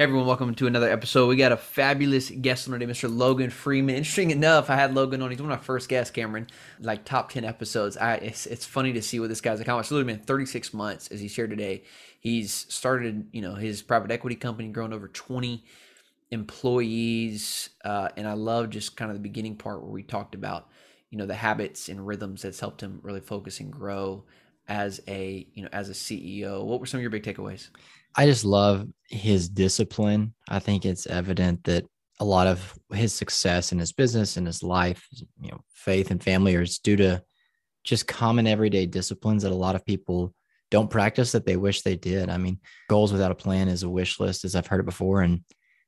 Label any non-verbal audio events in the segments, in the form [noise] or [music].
Everyone, welcome to another episode. We got a fabulous guest on today, Mr. Logan Freeman. Interesting enough, I had Logan on. He's one of my first guests, Cameron. Like top ten episodes. I it's, it's funny to see what this guy's accomplished. It's literally been 36 months, as he shared today. He's started, you know, his private equity company, grown over 20 employees, uh, and I love just kind of the beginning part where we talked about, you know, the habits and rhythms that's helped him really focus and grow as a, you know, as a CEO. What were some of your big takeaways? I just love his discipline. I think it's evident that a lot of his success in his business and his life, you know, faith and family are due to just common everyday disciplines that a lot of people don't practice that they wish they did. I mean, goals without a plan is a wish list, as I've heard it before. And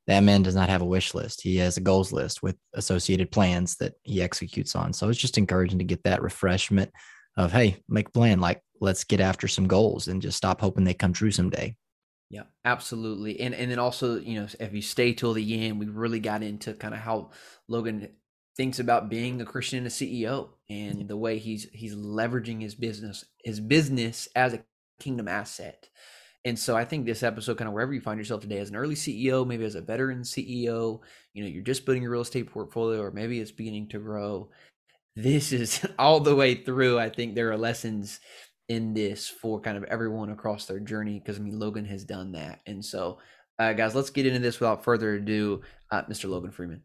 that man does not have a wish list. He has a goals list with associated plans that he executes on. So it's just encouraging to get that refreshment of, hey, make a plan. Like, let's get after some goals and just stop hoping they come true someday. Yeah, absolutely. And and then also, you know, if you stay till the end, we really got into kind of how Logan thinks about being a Christian and a CEO and the way he's he's leveraging his business his business as a kingdom asset. And so I think this episode, kind of wherever you find yourself today, as an early CEO, maybe as a veteran CEO, you know, you're just building your real estate portfolio, or maybe it's beginning to grow. This is [laughs] all the way through. I think there are lessons in this for kind of everyone across their journey because I mean Logan has done that. And so, uh, guys, let's get into this without further ado. Uh, Mr. Logan Freeman.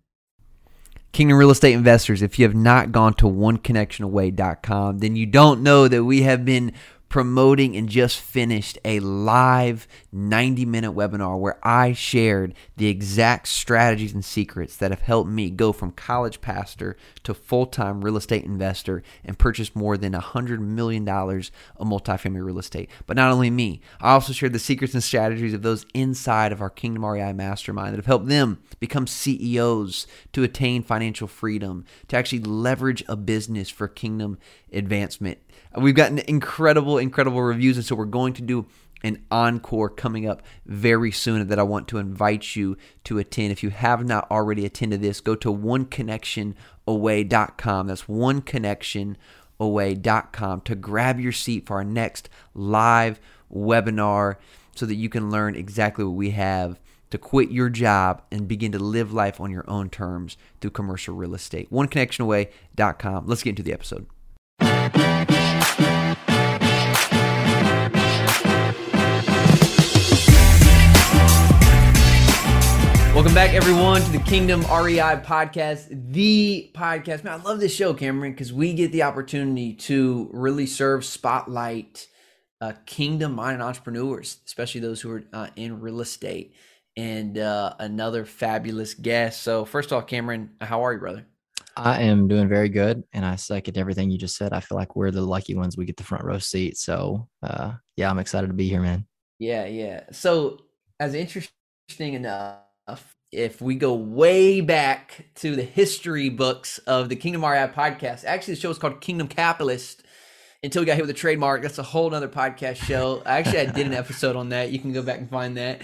Kingdom Real Estate Investors, if you have not gone to oneconnectionaway.com, then you don't know that we have been promoting and just finished a live 90 minute webinar where I shared the exact strategies and secrets that have helped me go from college pastor to full time real estate investor and purchase more than $100 million of multifamily real estate. But not only me, I also shared the secrets and strategies of those inside of our Kingdom REI mastermind that have helped them become CEOs to attain financial freedom, to actually leverage a business for kingdom advancement We've gotten incredible, incredible reviews, and so we're going to do an encore coming up very soon that I want to invite you to attend. If you have not already attended this, go to oneconnectionaway.com. That's oneconnectionaway.com to grab your seat for our next live webinar so that you can learn exactly what we have to quit your job and begin to live life on your own terms through commercial real estate. Oneconnectionaway.com. Let's get into the episode. Welcome back, everyone, to the Kingdom REI podcast, the podcast. Man, I love this show, Cameron, because we get the opportunity to really serve, spotlight uh, kingdom minded entrepreneurs, especially those who are uh, in real estate, and uh, another fabulous guest. So, first off, Cameron, how are you, brother? I am doing very good, and I second everything you just said. I feel like we're the lucky ones; we get the front row seat. So, uh, yeah, I'm excited to be here, man. Yeah, yeah. So, as interesting enough if we go way back to the history books of the Kingdom REI podcast, actually the show is called Kingdom Capitalist until we got hit with a trademark. That's a whole other podcast show. [laughs] Actually, I did an episode on that. You can go back and find that.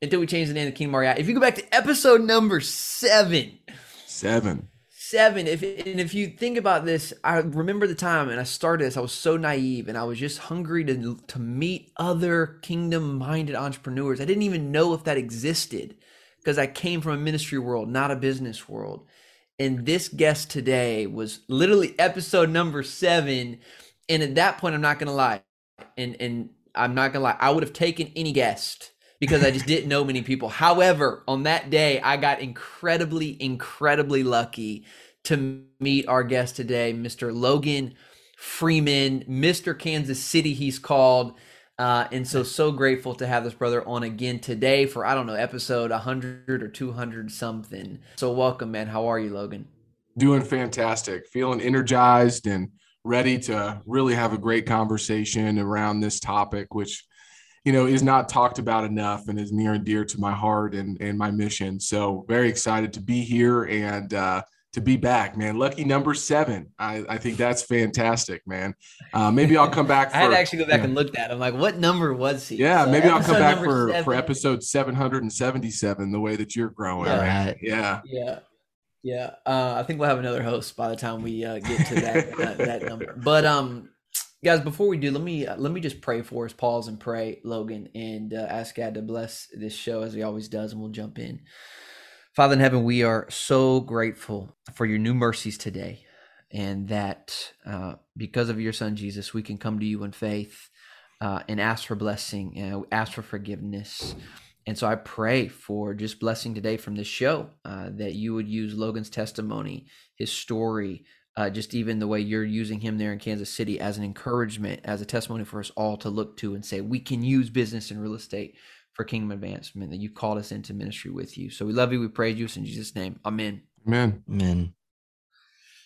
Until we changed the name to Kingdom REI. If you go back to episode number seven. Seven. Seven. If and if you think about this, I remember the time and I started this. I was so naive and I was just hungry to to meet other kingdom minded entrepreneurs. I didn't even know if that existed because I came from a ministry world, not a business world. And this guest today was literally episode number seven. And at that point, I'm not gonna lie, and and I'm not gonna lie, I would have taken any guest because I just didn't know many people. However, on that day, I got incredibly, incredibly lucky to meet our guest today, Mr. Logan Freeman, Mr. Kansas City, he's called. Uh, and so, so grateful to have this brother on again today for, I don't know, episode 100 or 200 something. So, welcome, man. How are you, Logan? Doing fantastic. Feeling energized and ready to really have a great conversation around this topic, which, you know, is not talked about enough and is near and dear to my heart and, and my mission. So, very excited to be here and, uh, to be back, man. Lucky number seven. I, I think that's fantastic, man. Uh, maybe I'll come back. For, [laughs] I had to actually go back yeah. and look at. I'm like, what number was he? Yeah, so maybe I'll come back for seven. for episode 777. The way that you're growing, yeah, right? Yeah, yeah, yeah. Uh, I think we'll have another host by the time we uh, get to that, [laughs] that that number. But um, guys before we do let me uh, let me just pray for us pause and pray logan and uh, ask god to bless this show as he always does and we'll jump in father in heaven we are so grateful for your new mercies today and that uh, because of your son jesus we can come to you in faith uh, and ask for blessing and ask for forgiveness. And so i pray for just blessing today from this show uh, that you would use logan's testimony his story uh, just even the way you're using him there in Kansas City as an encouragement, as a testimony for us all to look to and say, we can use business and real estate for kingdom advancement, that you called us into ministry with you. So we love you. We praise you in Jesus' name. Amen. Amen. Amen.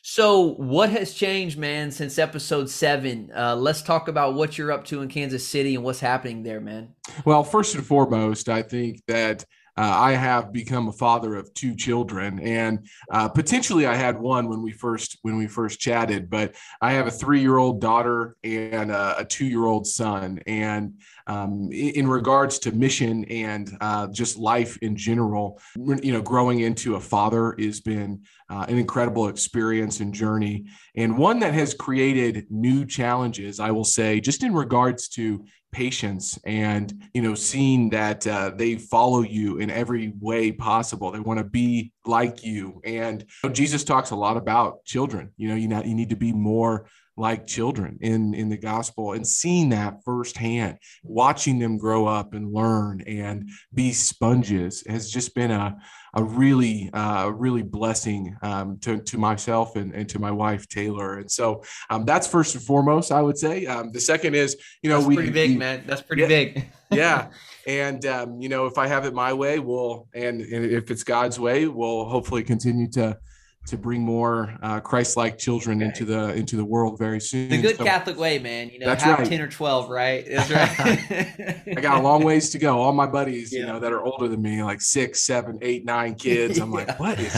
So, what has changed, man, since episode seven? Uh, let's talk about what you're up to in Kansas City and what's happening there, man. Well, first and foremost, I think that uh, I have become a father of two children, and uh, potentially I had one when we first when we first chatted. But I have a three year old daughter and a, a two year old son. And um, in, regards to mission and uh, just life in general, you know, growing into a father has been uh, an incredible experience and journey, and one that has created new challenges. I will say, just in regards to patience and you know seeing that uh, they follow you in every way possible they want to be like you and you know, jesus talks a lot about children you know you, not, you need to be more like children in in the gospel and seeing that firsthand watching them grow up and learn and be sponges has just been a a really uh, really blessing um, to, to myself and, and to my wife Taylor. And so um, that's first and foremost I would say. Um, the second is you know that's we pretty big we, man. That's pretty yeah, big. Yeah. [laughs] And um, you know if I have it my way we'll and, and if it's God's way we'll hopefully continue to to bring more uh, Christ-like children into the into the world very soon. The good so, Catholic way, man. You know, that's have right. ten or twelve, right? [laughs] That's right. I got a long ways to go. All my buddies, yeah. you know, that are older than me, like six, seven, eight, nine kids. I'm like, [laughs] what is?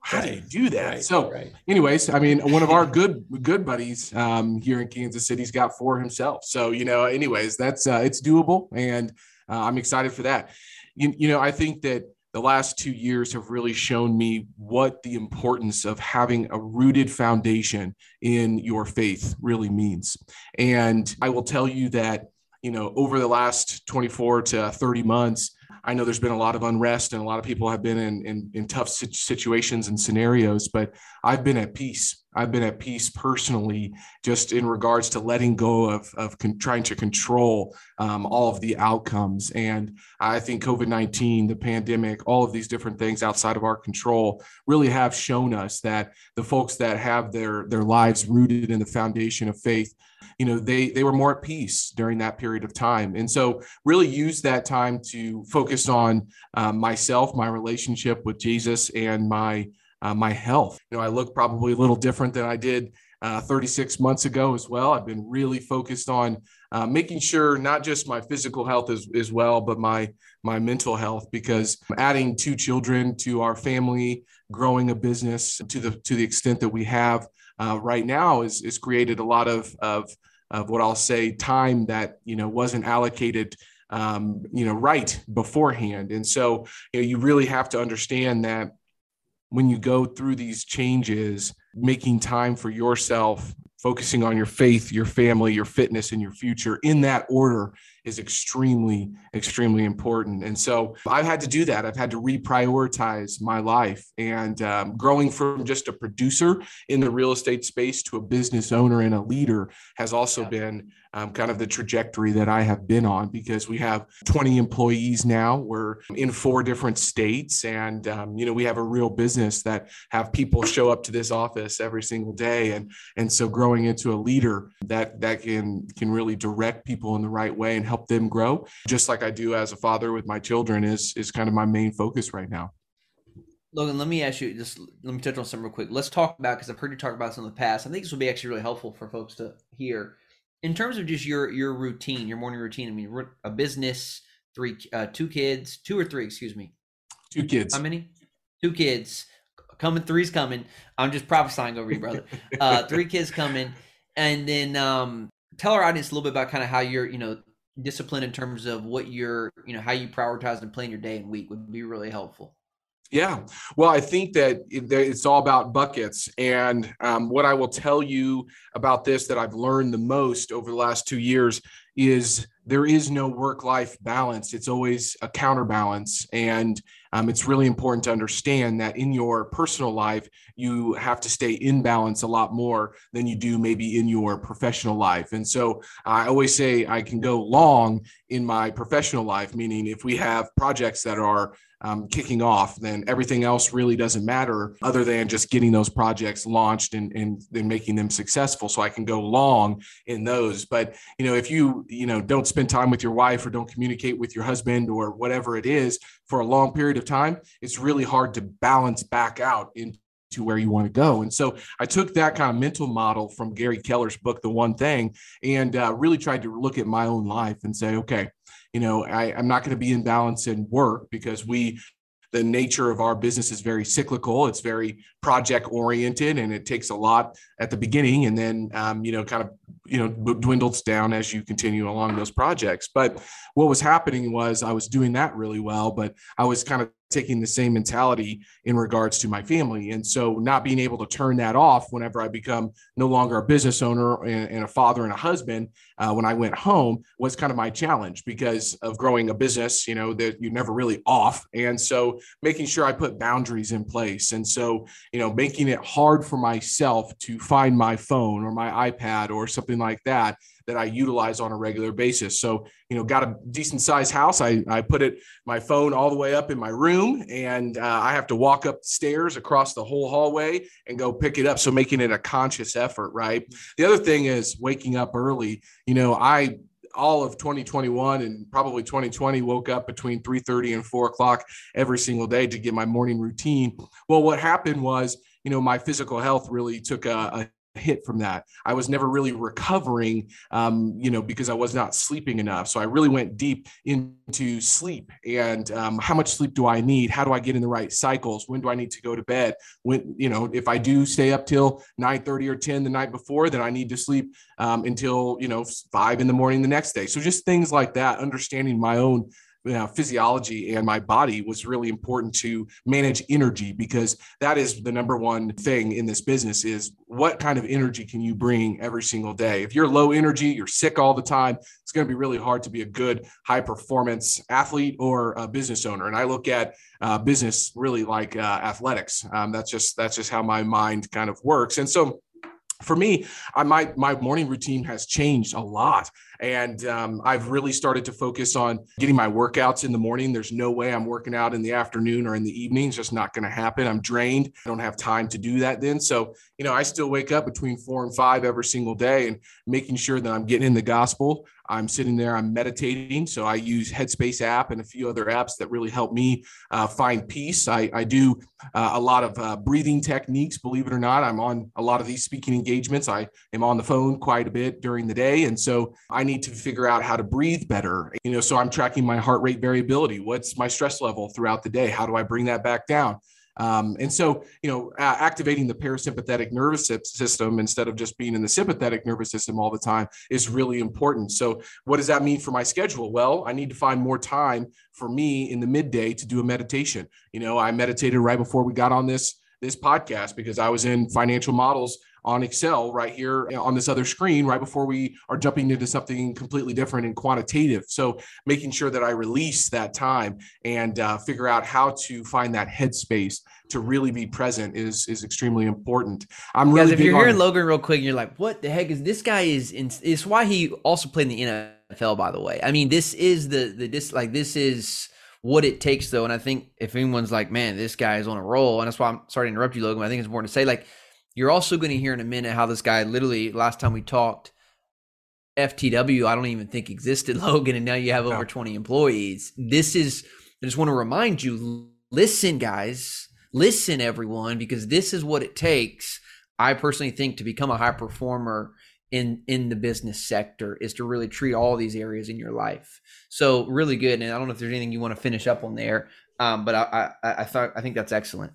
How do you do that? Right, so, right. anyways, I mean, one of our good good buddies um, here in Kansas City's got four himself. So, you know, anyways, that's uh, it's doable, and uh, I'm excited for that. You, you know, I think that the last two years have really shown me what the importance of having a rooted foundation in your faith really means. And I will tell you that, you know, over the last 24 to 30 months, I know there's been a lot of unrest and a lot of people have been in, in, in tough situations and scenarios, but I've been at peace. I've been at peace personally, just in regards to letting go of, of con- trying to control um, all of the outcomes. And I think COVID 19, the pandemic, all of these different things outside of our control really have shown us that the folks that have their, their lives rooted in the foundation of faith you know they they were more at peace during that period of time and so really use that time to focus on um, myself my relationship with jesus and my uh, my health you know i look probably a little different than i did uh, 36 months ago as well. I've been really focused on uh, making sure not just my physical health as, as well, but my my mental health because adding two children to our family, growing a business to the to the extent that we have uh, right now is is created a lot of of of what I'll say time that you know wasn't allocated um, you know right beforehand, and so you know you really have to understand that when you go through these changes, making time for yourself, focusing on your faith, your family, your fitness, and your future in that order is extremely, extremely important. And so I've had to do that. I've had to reprioritize my life. And um, growing from just a producer in the real estate space to a business owner and a leader has also yeah. been um, kind of the trajectory that I have been on because we have 20 employees now. We're in four different states, and um, you know we have a real business that have people show up to this office every single day, and and so growing into a leader that that can can really direct people in the right way and help them grow, just like I do as a father with my children, is is kind of my main focus right now. Logan, let me ask you just let me touch on something real quick. Let's talk about because I've heard you talk about this in the past. I think this will be actually really helpful for folks to hear in terms of just your your routine, your morning routine. I mean, a business, three, uh, two kids, two or three, excuse me, two kids. How many? Two kids. Coming, three's coming. I'm just prophesying over you, brother. [laughs] Uh, three kids coming, and then um, tell our audience a little bit about kind of how you're, you know, disciplined in terms of what you're, you know, how you prioritize and plan your day and week would be really helpful. Yeah. Well, I think that it's all about buckets. And um, what I will tell you about this that I've learned the most over the last two years is there is no work life balance. It's always a counterbalance. And um, it's really important to understand that in your personal life, you have to stay in balance a lot more than you do maybe in your professional life. And so I always say I can go long in my professional life, meaning if we have projects that are um, kicking off, then everything else really doesn't matter other than just getting those projects launched and, and then making them successful. So I can go long in those. But, you know, if you, you know, don't spend time with your wife or don't communicate with your husband or whatever it is for a long period of time, it's really hard to balance back out into to where you want to go. And so I took that kind of mental model from Gary Keller's book, The One Thing, and uh, really tried to look at my own life and say, okay, you know, I, I'm not going to be in balance in work because we the nature of our business is very cyclical. It's very project oriented, and it takes a lot at the beginning, and then um, you know, kind of you know, dwindles down as you continue along those projects. But what was happening was I was doing that really well, but I was kind of taking the same mentality in regards to my family. And so not being able to turn that off whenever I become no longer a business owner and, and a father and a husband, uh, when I went home was kind of my challenge because of growing a business, you know, that you're never really off. And so making sure I put boundaries in place. And so, you know, making it hard for myself to find my phone or my iPad or something like that that I utilize on a regular basis. So, you know, got a decent sized house. I, I put it, my phone all the way up in my room and uh, I have to walk up stairs across the whole hallway and go pick it up. So making it a conscious effort, right? The other thing is waking up early. You know, I, all of 2021 and probably 2020 woke up between 3.30 and 4 o'clock every single day to get my morning routine well what happened was you know my physical health really took a, a hit from that. I was never really recovering, um, you know, because I was not sleeping enough. So I really went deep into sleep and um, how much sleep do I need? How do I get in the right cycles? When do I need to go to bed? When, you know, if I do stay up till 9 30 or 10 the night before, then I need to sleep um, until, you know, five in the morning the next day. So just things like that, understanding my own you know, physiology and my body was really important to manage energy because that is the number one thing in this business is what kind of energy can you bring every single day? If you're low energy you're sick all the time it's going to be really hard to be a good high performance athlete or a business owner. And i look at uh, business really like uh, athletics. Um, that's just that's just how my mind kind of works. And so for me, I, my my morning routine has changed a lot, and um, I've really started to focus on getting my workouts in the morning. There's no way I'm working out in the afternoon or in the evening; it's just not going to happen. I'm drained. I don't have time to do that then. So you know, I still wake up between four and five every single day, and making sure that I'm getting in the gospel. I'm sitting there, I'm meditating. So I use Headspace app and a few other apps that really help me uh, find peace. I, I do uh, a lot of uh, breathing techniques, believe it or not. I'm on a lot of these speaking engagements. I am on the phone quite a bit during the day. And so I need to figure out how to breathe better. You know, so I'm tracking my heart rate variability. What's my stress level throughout the day? How do I bring that back down? Um, and so, you know, uh, activating the parasympathetic nervous system instead of just being in the sympathetic nervous system all the time is really important. So, what does that mean for my schedule? Well, I need to find more time for me in the midday to do a meditation. You know, I meditated right before we got on this this podcast because I was in financial models on Excel right here on this other screen right before we are jumping into something completely different and quantitative. So making sure that I release that time and uh, figure out how to find that headspace to really be present is is extremely important. I'm really Guys, if you're hearing Logan real quick, you're like, what the heck is this guy is? In, it's why he also played in the NFL. By the way, I mean this is the the this like this is what it takes though. And I think if anyone's like, man, this guy is on a roll, and that's why I'm sorry to interrupt you, Logan. I think it's important to say like you're also going to hear in a minute how this guy literally last time we talked FTW I don't even think existed [laughs] Logan and now you have over 20 employees. This is I just want to remind you listen guys, listen everyone because this is what it takes I personally think to become a high performer in in the business sector is to really treat all these areas in your life. So really good and I don't know if there's anything you want to finish up on there um, but I, I I thought I think that's excellent.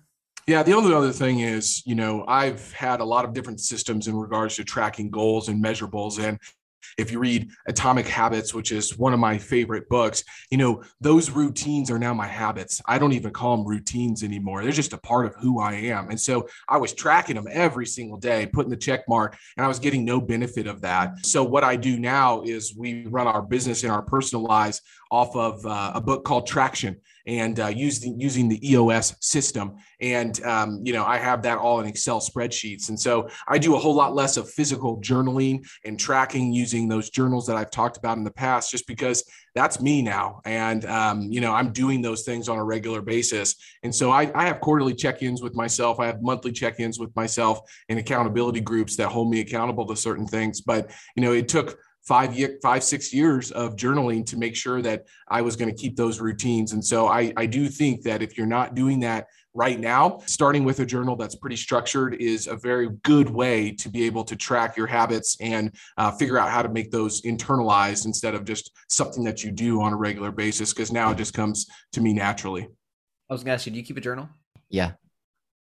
Yeah, the only other thing is, you know, I've had a lot of different systems in regards to tracking goals and measurables. And if you read Atomic Habits, which is one of my favorite books, you know, those routines are now my habits. I don't even call them routines anymore. They're just a part of who I am. And so I was tracking them every single day, putting the check mark, and I was getting no benefit of that. So what I do now is we run our business and our personal lives off of uh, a book called Traction and uh, using using the EOS system. And um, you know, I have that all in Excel spreadsheets. And so I do a whole lot less of physical journaling and tracking using those journals that I've talked about in the past, just because that's me now. And um, you know, I'm doing those things on a regular basis. And so I, I have quarterly check-ins with myself. I have monthly check-ins with myself and accountability groups that hold me accountable to certain things. But you know, it took five year, five six years of journaling to make sure that I was going to keep those routines. And so I, I do think that if you're not doing that right now, starting with a journal that's pretty structured is a very good way to be able to track your habits and uh, figure out how to make those internalized instead of just something that you do on a regular basis. Because now it just comes to me naturally. I was going to ask you, do you keep a journal? Yeah.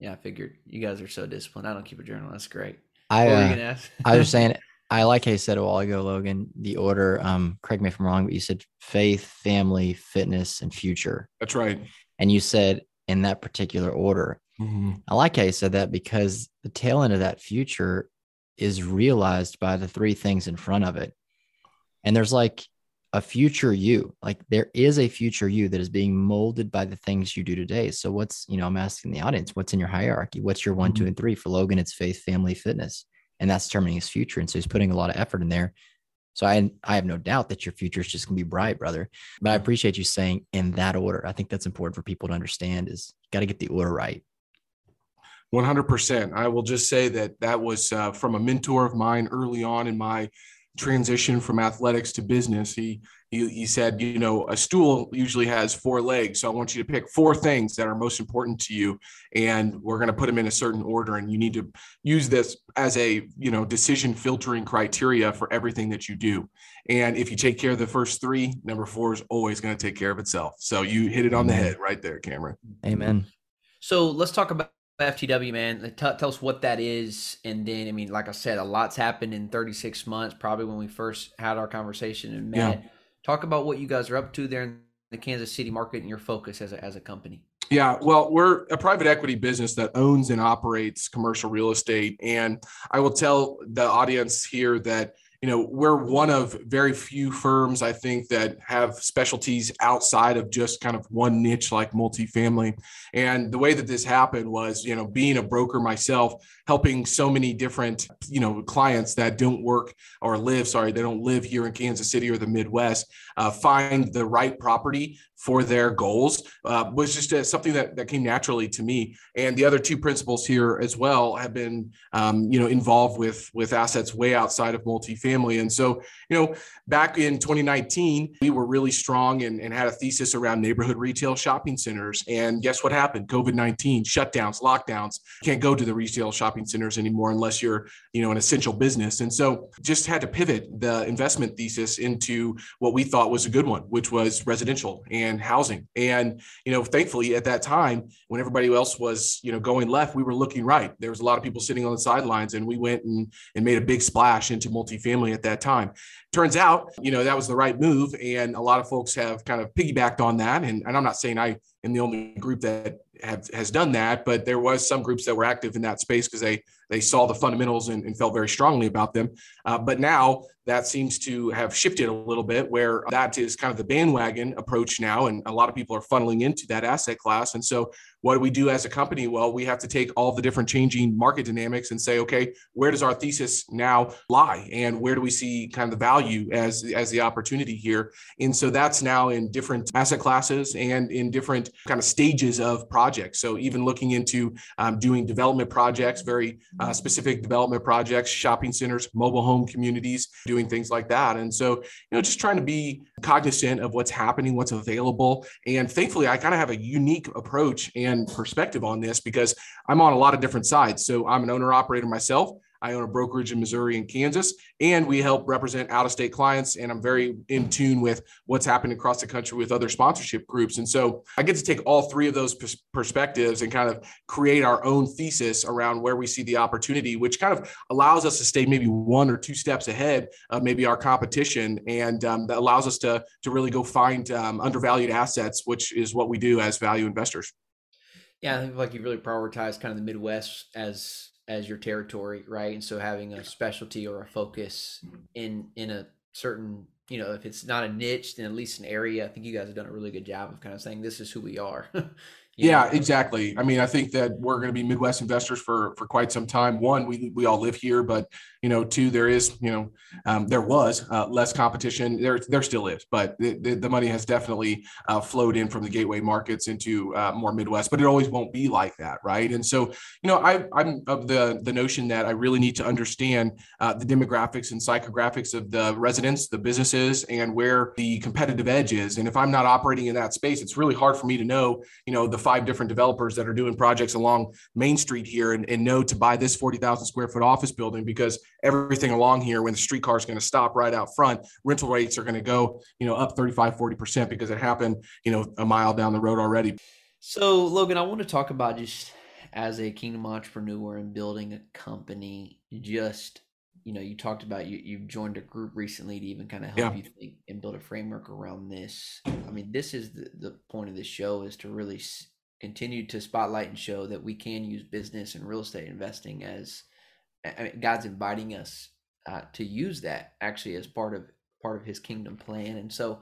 Yeah, I figured you guys are so disciplined. I don't keep a journal. That's great. I, uh, I was saying [laughs] I like how you said a while ago, Logan, the order, um, correct me if I'm wrong, but you said faith, family, fitness, and future. That's right. And you said in that particular order. Mm-hmm. I like how you said that because the tail end of that future is realized by the three things in front of it. And there's like a future you, like there is a future you that is being molded by the things you do today. So, what's, you know, I'm asking the audience, what's in your hierarchy? What's your one, mm-hmm. two, and three? For Logan, it's faith, family, fitness and that's determining his future. And so he's putting a lot of effort in there. So I I have no doubt that your future is just gonna be bright, brother. But I appreciate you saying in that order. I think that's important for people to understand is got to get the order right. 100%. I will just say that that was uh, from a mentor of mine early on in my transition from athletics to business. He, he he said, you know, a stool usually has four legs, so I want you to pick four things that are most important to you, and we're going to put them in a certain order, and you need to use this as a you know decision filtering criteria for everything that you do. And if you take care of the first three, number four is always going to take care of itself. So you hit it on the head right there, Cameron. Amen. So let's talk about FTW, man. T- tell us what that is, and then I mean, like I said, a lot's happened in 36 months. Probably when we first had our conversation and met. Yeah. Talk about what you guys are up to there in the Kansas City market and your focus as a, as a company. Yeah, well, we're a private equity business that owns and operates commercial real estate, and I will tell the audience here that you know we're one of very few firms i think that have specialties outside of just kind of one niche like multifamily. And the way that this happened was you know being a broker myself helping so many different you know clients that don't work or live sorry they don't live here in kansas city or the midwest uh, find the right property for their goals uh, was just uh, something that, that came naturally to me. And the other two principals here as well have been, um, you know, involved with with assets way outside of multifamily. And so, you know, back in 2019, we were really strong and, and had a thesis around neighborhood retail shopping centers. And guess what happened? COVID-19, shutdowns, lockdowns. Can't go to the retail shopping centers anymore unless you're, you know, an essential business. And so just had to pivot the investment thesis into what we thought was a good one, which was residential and and housing. And, you know, thankfully at that time, when everybody else was, you know, going left, we were looking right. There was a lot of people sitting on the sidelines and we went and, and made a big splash into multifamily at that time. Turns out, you know, that was the right move. And a lot of folks have kind of piggybacked on that. And, and I'm not saying I am the only group that have, has done that, but there was some groups that were active in that space because they they saw the fundamentals and, and felt very strongly about them. Uh, but now that seems to have shifted a little bit, where that is kind of the bandwagon approach now, and a lot of people are funneling into that asset class. And so what do we do as a company? Well, we have to take all the different changing market dynamics and say, okay, where does our thesis now lie, and where do we see kind of the value as as the opportunity here? And so that's now in different asset classes and in different kind of stages of projects. So even looking into um, doing development projects, very uh, specific development projects, shopping centers, mobile home communities, doing things like that. And so, you know, just trying to be cognizant of what's happening, what's available, and thankfully, I kind of have a unique approach and perspective on this because I'm on a lot of different sides. So I'm an owner operator myself. I own a brokerage in Missouri and Kansas, and we help represent out of state clients. And I'm very in tune with what's happening across the country with other sponsorship groups. And so I get to take all three of those pers- perspectives and kind of create our own thesis around where we see the opportunity, which kind of allows us to stay maybe one or two steps ahead of maybe our competition. And um, that allows us to, to really go find um, undervalued assets, which is what we do as value investors. Yeah, I think like you really prioritize kind of the Midwest as as your territory, right? And so having a specialty or a focus mm-hmm. in in a certain, you know, if it's not a niche, then at least an area. I think you guys have done a really good job of kind of saying this is who we are. [laughs] yeah, know? exactly. I mean, I think that we're going to be Midwest investors for for quite some time. One, we we all live here, but you know, two, there is, you know, um, there was uh, less competition. There, there still is, but the, the, money has definitely uh, flowed in from the gateway markets into uh, more Midwest. But it always won't be like that, right? And so, you know, I, I'm of the the notion that I really need to understand uh, the demographics and psychographics of the residents, the businesses, and where the competitive edge is. And if I'm not operating in that space, it's really hard for me to know, you know, the five different developers that are doing projects along Main Street here and, and know to buy this 40,000 square foot office building because everything along here when the streetcar is going to stop right out front rental rates are going to go you know up 35 40% because it happened you know a mile down the road already so logan i want to talk about just as a kingdom entrepreneur and building a company just you know you talked about you you've joined a group recently to even kind of help yeah. you think and build a framework around this i mean this is the, the point of this show is to really continue to spotlight and show that we can use business and real estate investing as I mean, God's inviting us uh, to use that actually as part of part of His kingdom plan. And so,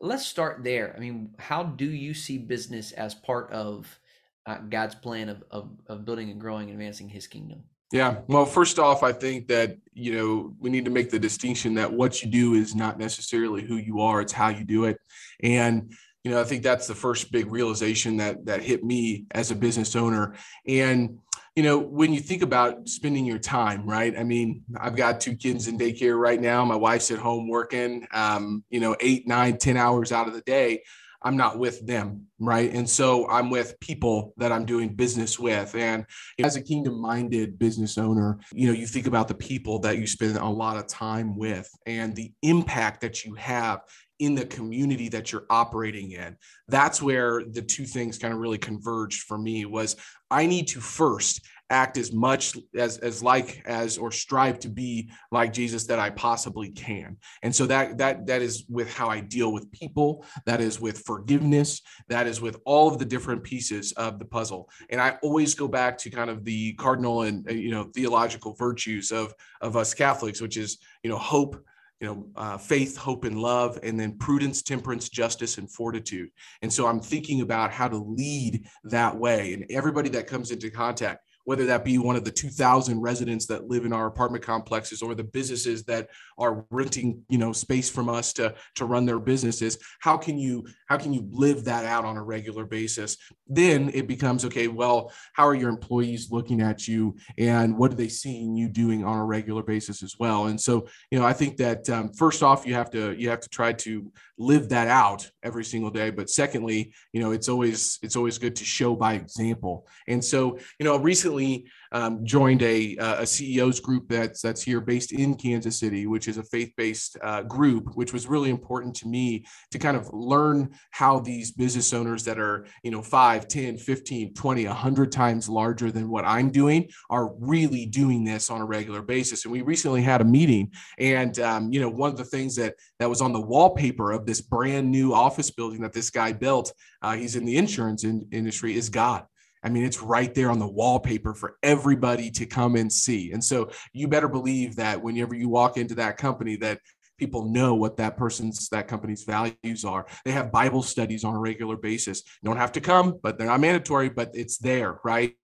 let's start there. I mean, how do you see business as part of uh, God's plan of, of of building and growing and advancing His kingdom? Yeah. Well, first off, I think that, you know, we need to make the distinction that what you do is not necessarily who you are, it's how you do it. And, you know, I think that's the first big realization that that hit me as a business owner. And you know, when you think about spending your time, right? I mean, I've got two kids in daycare right now. My wife's at home working, um, you know, eight, nine, ten hours out of the day. I'm not with them, right? And so I'm with people that I'm doing business with. And as a kingdom minded business owner, you know, you think about the people that you spend a lot of time with and the impact that you have in the community that you're operating in that's where the two things kind of really converged for me was i need to first act as much as as like as or strive to be like Jesus that I possibly can. And so that that that is with how I deal with people, that is with forgiveness, that is with all of the different pieces of the puzzle. And I always go back to kind of the cardinal and uh, you know theological virtues of of us Catholics, which is you know hope, you know, uh, faith, hope, and love, and then prudence, temperance, justice, and fortitude. And so I'm thinking about how to lead that way. And everybody that comes into contact, whether that be one of the 2000 residents that live in our apartment complexes or the businesses that are renting you know space from us to to run their businesses how can you how can you live that out on a regular basis? Then it becomes okay well how are your employees looking at you and what are they seeing you doing on a regular basis as well? And so you know i think that um, first off you have to you have to try to live that out every single day. But secondly you know it's always it's always good to show by example. And so you know recently um, joined a, a CEOs group that's that's here based in Kansas City, which is a faith-based uh, group, which was really important to me to kind of learn how these business owners that are, you know, 5, 10, 15, 20, 100 times larger than what I'm doing are really doing this on a regular basis. And we recently had a meeting and, um, you know, one of the things that that was on the wallpaper of this brand new office building that this guy built, uh, he's in the insurance in, industry, is God. I mean, it's right there on the wallpaper for everybody to come and see. And so you better believe that whenever you walk into that company, that people know what that person's that company's values are. They have bible studies on a regular basis. You don't have to come but they're not mandatory but it's there right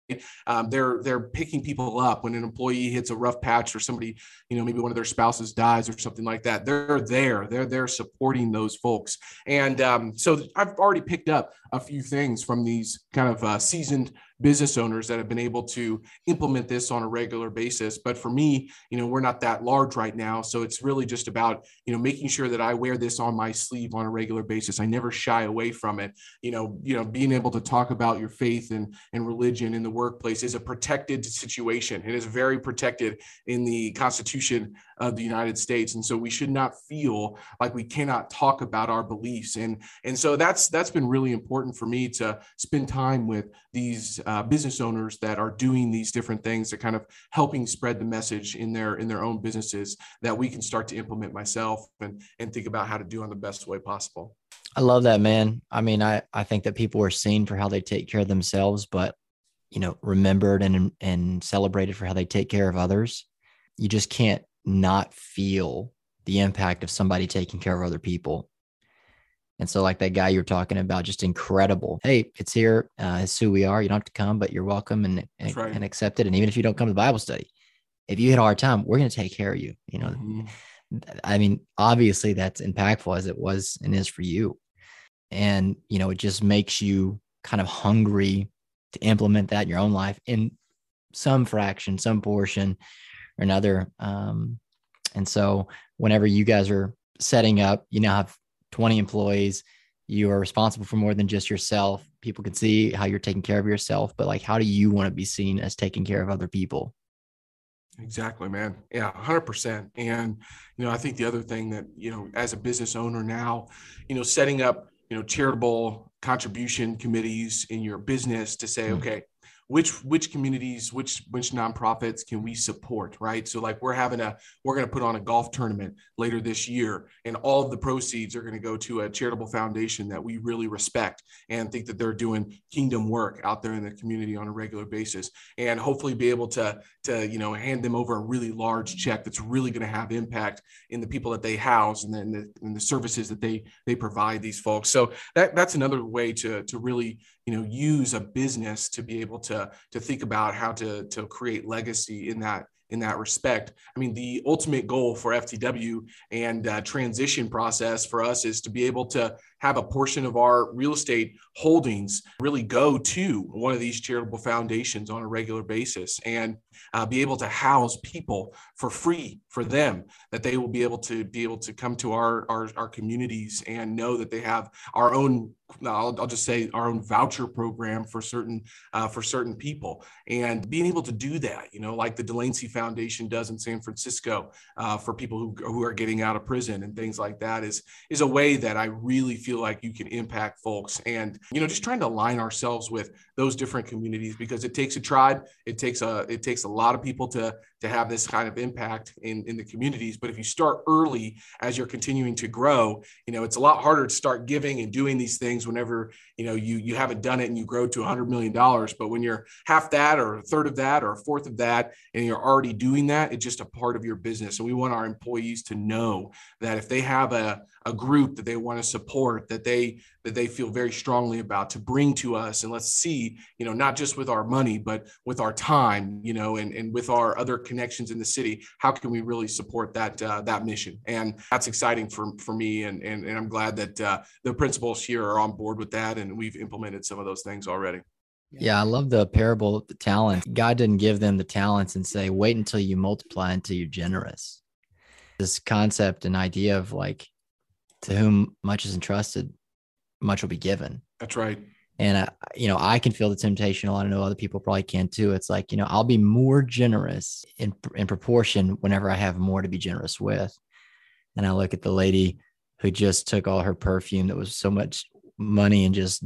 um, they're they're picking people up when an employee hits a rough patch or somebody you know maybe one of their spouses dies or something like that. They're there. They're there supporting those folks. And um, so i've already picked up a few things from these kind of uh, seasoned business owners that have been able to implement this on a regular basis. But for me you know we're not that large right now. So it's really just about you know making sure that i wear this on my sleeve on a regular basis. I never shy away from it. You know you know being able to talk about your faith and and religion in the workplace is a protected situation. It is very protected in the Constitution of the United States, and so we should not feel like we cannot talk about our beliefs. and And so that's that's been really important for me to spend time with these uh, business owners that are doing these different things, that kind of helping spread the message in their in their own businesses that we can start to implement myself and and think about how to do on the best way possible. I love that, man. I mean, I, I think that people are seen for how they take care of themselves, but you know, remembered and and celebrated for how they take care of others. You just can't not feel the impact of somebody taking care of other people. And so, like that guy you're talking about, just incredible. Hey, it's here. Uh, it's who we are. You don't have to come, but you're welcome and and, right. and accept it. And even if you don't come to the Bible study, if you hit a hard time, we're going to take care of you. You know, mm-hmm. I mean, obviously that's impactful as it was and is for you. And, you know, it just makes you kind of hungry to implement that in your own life in some fraction, some portion or another. Um, and so whenever you guys are setting up, you now have 20 employees, you are responsible for more than just yourself. People can see how you're taking care of yourself, but like, how do you want to be seen as taking care of other people? Exactly, man. Yeah, 100%. And, you know, I think the other thing that, you know, as a business owner now, you know, setting up, you know, charitable contribution committees in your business to say, mm-hmm. okay, which which communities which which nonprofits can we support right? So like we're having a we're going to put on a golf tournament later this year and all of the proceeds are going to go to a charitable foundation that we really respect and think that they're doing kingdom work out there in the community on a regular basis. And hopefully be able to to you know hand them over a really large check that's really going to have impact in the people that they house and then the, the services that they they provide these folks. So that that's another way to to really you know use a business to be able to to think about how to to create legacy in that in that respect. I mean, the ultimate goal for FTW and uh, transition process for us is to be able to have a portion of our real estate holdings really go to one of these charitable foundations on a regular basis and uh, be able to house people for free for them that they will be able to be able to come to our our, our communities and know that they have our own I'll, I'll just say our own voucher program for certain uh, for certain people. And being able to do that you know like the Delancey Foundation does in San Francisco uh, for people who, who are getting out of prison and things like that is is a way that I really feel like you can impact folks and you know just trying to align ourselves with those different communities because it takes a tribe it takes a it takes a lot of people to to have this kind of impact in in the communities. But if you start early as you're continuing to grow you know it's a lot harder to start giving and doing these things whenever you know you you haven't done it and you grow to 100 million dollars. But when you're half that or a third of that or a fourth of that and you're already doing that it's just a part of your business. And we want our employees to know that if they have a, a group that they want to support that they that they feel very strongly about to bring to us. And let's see you know not just with our money but with our time you know and, and with our other connections in the city how can we really support that uh, that mission? And that's exciting for for me. And and, and i'm glad that uh, the principals here are on board with that and we've implemented some of those things already. Yeah, I love the parable of the talent. God didn't give them the talents and say, wait until you multiply until you're generous. This concept and idea of like, to whom much is entrusted, much will be given. That's right. And I, you know, I can feel the temptation. A lot. I know other people probably can too. It's like, you know, I'll be more generous in in proportion whenever I have more to be generous with. And I look at the lady who just took all her perfume that was so much money and just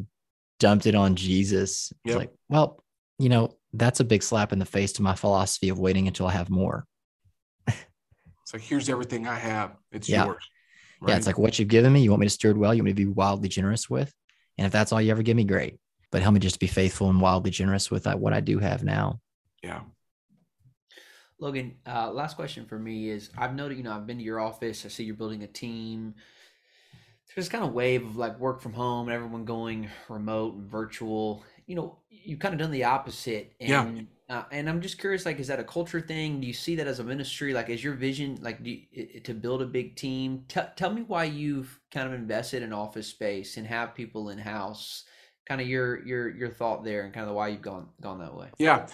dumped it on Jesus. It's like, well, you know, that's a big slap in the face to my philosophy of waiting until I have more. it's like, here's everything I have. It's yeah. yours. Right? Yeah, it's like what you've given me. You want me to steward well. You want me to be wildly generous with. And if that's all you ever give me, great. But help me just be faithful and wildly generous with uh, what I do have now. Yeah. Logan, uh, last question for me is I've noted, you know, I've been to your office. I see you're building a team. There's this kind of wave of like work from home and everyone going remote and virtual. You know, you've kind of done the opposite. And yeah. Uh, and I'm just curious, like, is that a culture thing? Do you see that as a ministry? Like, is your vision like you, to build a big team? T- tell me why you've kind of invested in office space and have people in house. Kind of your your your thought there, and kind of why you've gone gone that way. Yeah,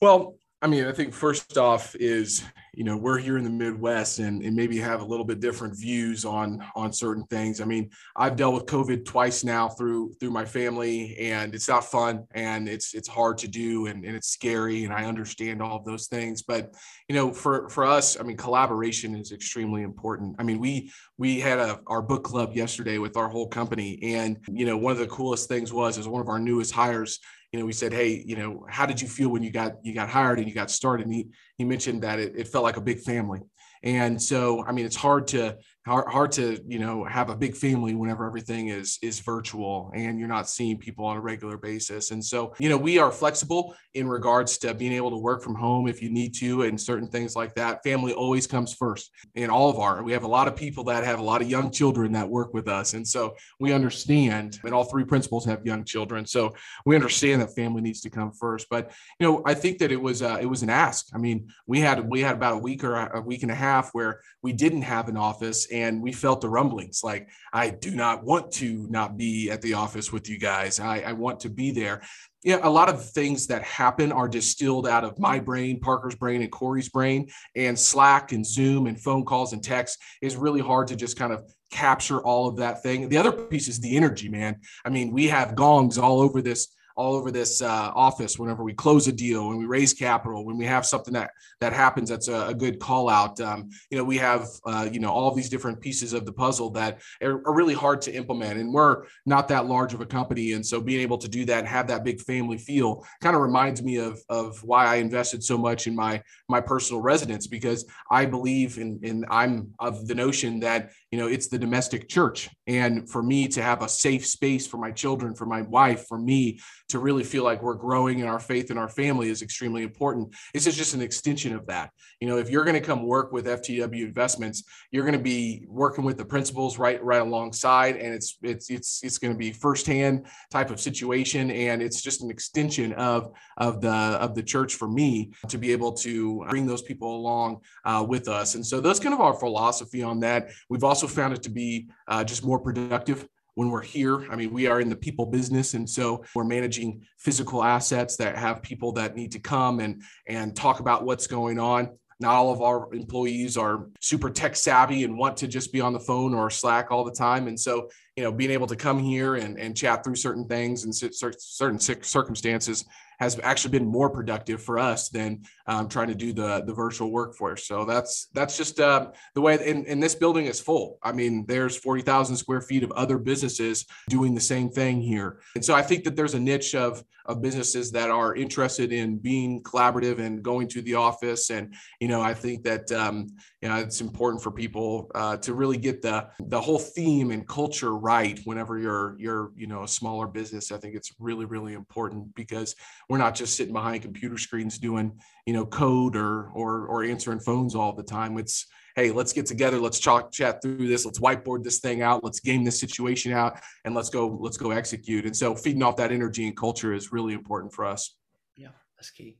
well, I mean, I think first off is you know we're here in the midwest and, and maybe have a little bit different views on on certain things. I mean i've dealt with covid twice now through through my family and it's not fun and it's it's hard to do and, and it's scary and i understand all of those things. But you know for for us i mean collaboration is extremely important. I mean we we had a our book club yesterday with our whole company and you know one of the coolest things was is one of our newest hires you know, we said, hey, you know, how did you feel when you got you got hired and you got started? And he he mentioned that it, it felt like a big family. And so, I mean, it's hard to hard, hard to you know have a big family whenever everything is is virtual and you're not seeing people on a regular basis. And so you know we are flexible in regards to being able to work from home if you need to and certain things like that. Family always comes first in all of our we have a lot of people that have a lot of young children that work with us. And so we understand and all three principals have young children. So we understand that family needs to come first. But you know i think that it was uh, it was an ask. I mean we had we had about a week or a week and a half where we didn't have an office and we felt the rumblings like i do not want to not be at the office with you guys i, I want to be there yeah, a lot of things that happen are distilled out of my brain, Parker's brain, and Corey's brain. And Slack and Zoom and phone calls and text is really hard to just kind of capture all of that thing. The other piece is the energy, man. I mean, we have gongs all over this all over this uh, office whenever we close a deal, when we raise capital, when we have something that that happens that's a, a good call out. Um, you know, we have uh, you know all these different pieces of the puzzle that are, are, really hard to implement, and we're not that large of a company, and so being able to do that and have that big family feel kind of reminds me of of why I invested so much in my my personal residence because I believe in in I'm of the notion that you know it's the domestic church, and for me to have a safe space for my children, for my wife, for me to really feel like we're growing in our faith and our family is extremely important. This is just an extension of that. You know, if you're going to come work with FTW Investments, you're going to be working with the principals right right alongside, and it's it's it's it's going to be firsthand type of situation, and it's just an extension of of the of the church for me to be able to bring those people along uh, with us. And so that's kind of our philosophy on that. We've also found it to be uh, just more productive when we're here. I mean, we are in the people business, and so we're managing physical assets that have people that need to come and and talk about what's going on. Not all of our employees are super tech savvy and want to just be on the phone or Slack all the time. And so, you know, being able to come here and, and chat through certain things and certain circumstances has actually been more productive for us than um, trying to do the the virtual workforce. So that's that's just uh, the way. And, and this building is full. I mean, there's forty thousand square feet of other businesses doing the same thing here. And so I think that there's a niche of of businesses that are interested in being collaborative and going to the office. And you know, I think that um, you know it's important for people uh, to really get the the whole theme and culture right whenever you're you're you know a smaller business. I think it's really really important because we're not just sitting behind computer screens doing you know code or or or answering phones all the time it's hey let's get together let's talk chat through this let's whiteboard this thing out let's game this situation out and let's go let's go execute and so feeding off that energy and culture is really important for us yeah that's key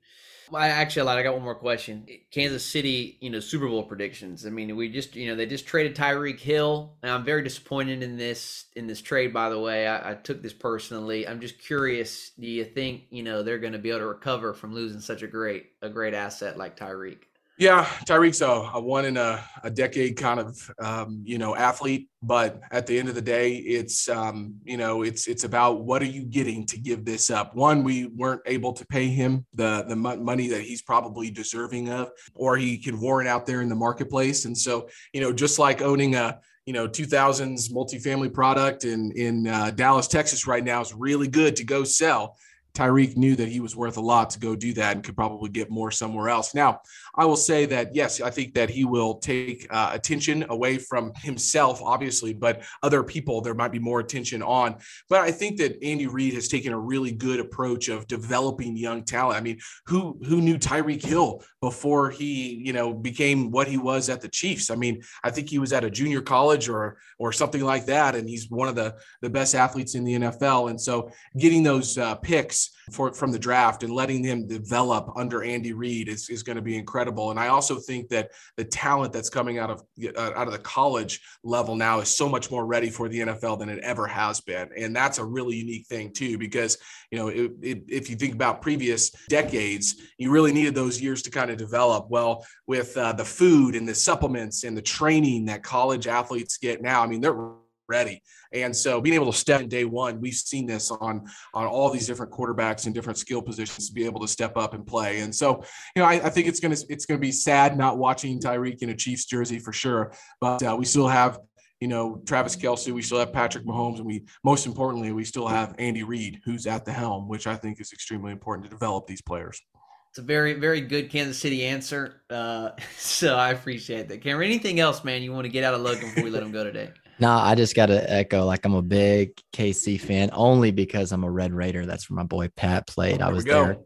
well, actually a lot. I got one more question. Kansas City, you know, Super Bowl predictions. I mean, we just, you know, they just traded Tyreek Hill, and I'm very disappointed in this in this trade. By the way, I, I took this personally. I'm just curious. Do you think, you know, they're going to be able to recover from losing such a great a great asset like Tyreek? Yeah, Tyreek's a, a one in a, a decade kind of um, you know athlete, but at the end of the day, it's um, you know it's it's about what are you getting to give this up. One, we weren't able to pay him the the money that he's probably deserving of, or he can warrant out there in the marketplace. And so you know, just like owning a you know 2000s multifamily product in in uh, Dallas, Texas right now is really good to go sell. Tyreek knew that he was worth a lot to go do that and could probably get more somewhere else. Now, I will say that, yes, I think that he will take uh, attention away from himself, obviously, but other people there might be more attention on. But I think that Andy Reid has taken a really good approach of developing young talent. I mean, who who knew Tyreek Hill before he, you know, became what he was at the Chiefs? I mean, I think he was at a junior college or or something like that, and he's one of the the best athletes in the NFL. And so, getting those uh, picks for from the draft and letting them develop under Andy Reid is, is going to be incredible. And I also think that the talent that's coming out of uh, out of the college level now is so much more ready for the NFL than it ever has been. And that's a really unique thing too, because you know it, it, if you think about previous decades, you really needed those years to kind of develop. Well, with uh, the food and the supplements and the training that college athletes get now, I mean they're ready. And so being able to step in day one, we've seen this on on all these different quarterbacks and different skill positions to be able to step up and play. And so, you know, I, I think it's gonna it's gonna be sad not watching Tyreek in a Chiefs jersey for sure. But uh, we still have you know, Travis Kelce, we still have Patrick Mahomes, and we most importantly, we still have Andy Reid, who's at the helm, which I think is extremely important to develop these players. It's a very, very good Kansas City answer. Uh, [laughs] so I appreciate that. Cameron, anything else, man, you want to get out of Logan before we let him go today? No, I just got to echo like I'm a big KC fan only because I'm a Red Raider. That's where my boy Pat played. Oh, I was there.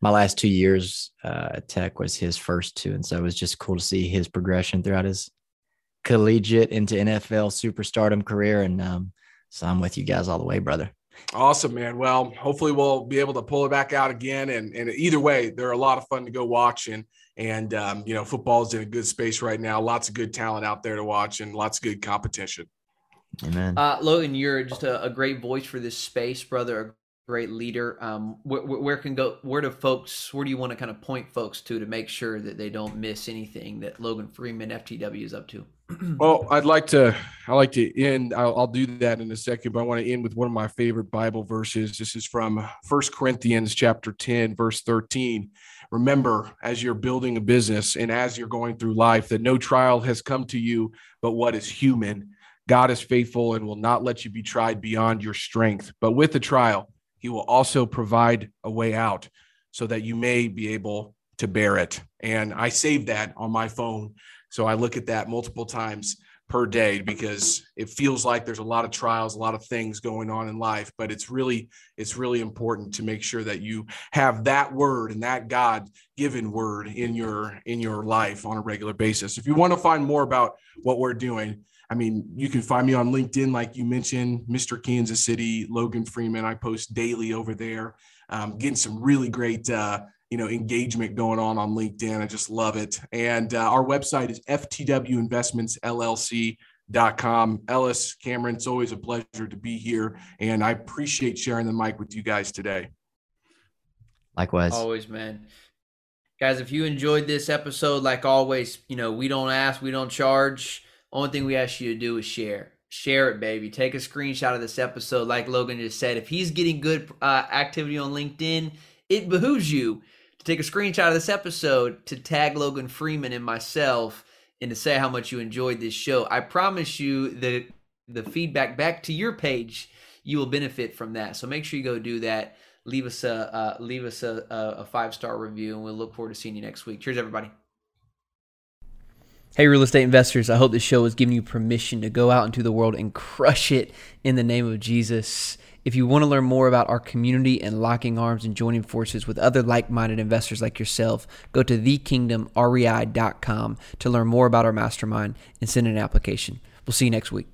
My last two years uh, at Tech was his first two, and so it was just cool to see his progression throughout his collegiate into NFL superstardom career. And um, so I'm with you guys all the way, brother. Awesome, man. Well, hopefully we'll be able to pull it back out again. And, and either way, they're a lot of fun to go watch. And and, um, you know, football is in a good space right now. Lots of good talent out there to watch and lots of good competition. Amen. Uh, Logan, you're just a, a, great voice for this space, brother. A great leader. Um, where, where, can go? Where do folks? Where do you want to kind of point folks to to make sure that they don't miss anything that Logan Freeman FTW is up to? [clears throat] well, I'd like to. I like to end. I'll, I'll, do that in a second, but I want to end with one of my favorite Bible verses. This is from First Corinthians chapter ten, verse thirteen remember as you're building a business and as you're going through life that no trial has come to you but what is human. God is faithful and will not let you be tried beyond your strength. But with the trial, he will also provide a way out so that you may be able to bear it. And I save that on my phone. So I look at that multiple times per day because it feels like there's a lot of trials a lot of things going on in life but it's really it's really important to make sure that you have that word and that god given word in your in your life on a regular basis if you want to find more about what we're doing I mean, you can find me on LinkedIn, like you mentioned, Mr. Kansas City, Logan Freeman. I post daily over there, um, getting some really great uh, you know engagement going on on linkedin. I just love it. And uh, our website is ftwinvestmentsllc.com ellis cameron it's always a pleasure to be here and i appreciate sharing the mic with you guys today. Likewise. Always man. Guys if you enjoyed this episode like always you know we don't ask we don't charge. Only thing we ask you to do is share. Share it baby. Take a screenshot of this episode. Like logan just said if he's getting good uh, activity on linkedin it behooves you. to take a screenshot of this episode to tag Logan Freeman and myself and to say how much you enjoyed this show. I promise you that the feedback back to your page, you will benefit from that. So make sure you go do that. Leave us a uh, leave us a, a five star review, and we'll look forward to seeing you next week. Cheers, everybody. Hey, real estate investors. I hope this show is giving you permission to go out into the world and crush it in the name of Jesus. If you want to learn more about our community and locking arms and joining forces with other like minded investors like yourself, go to thekingdomrei.com to learn more about our mastermind and send an application. We'll see you next week.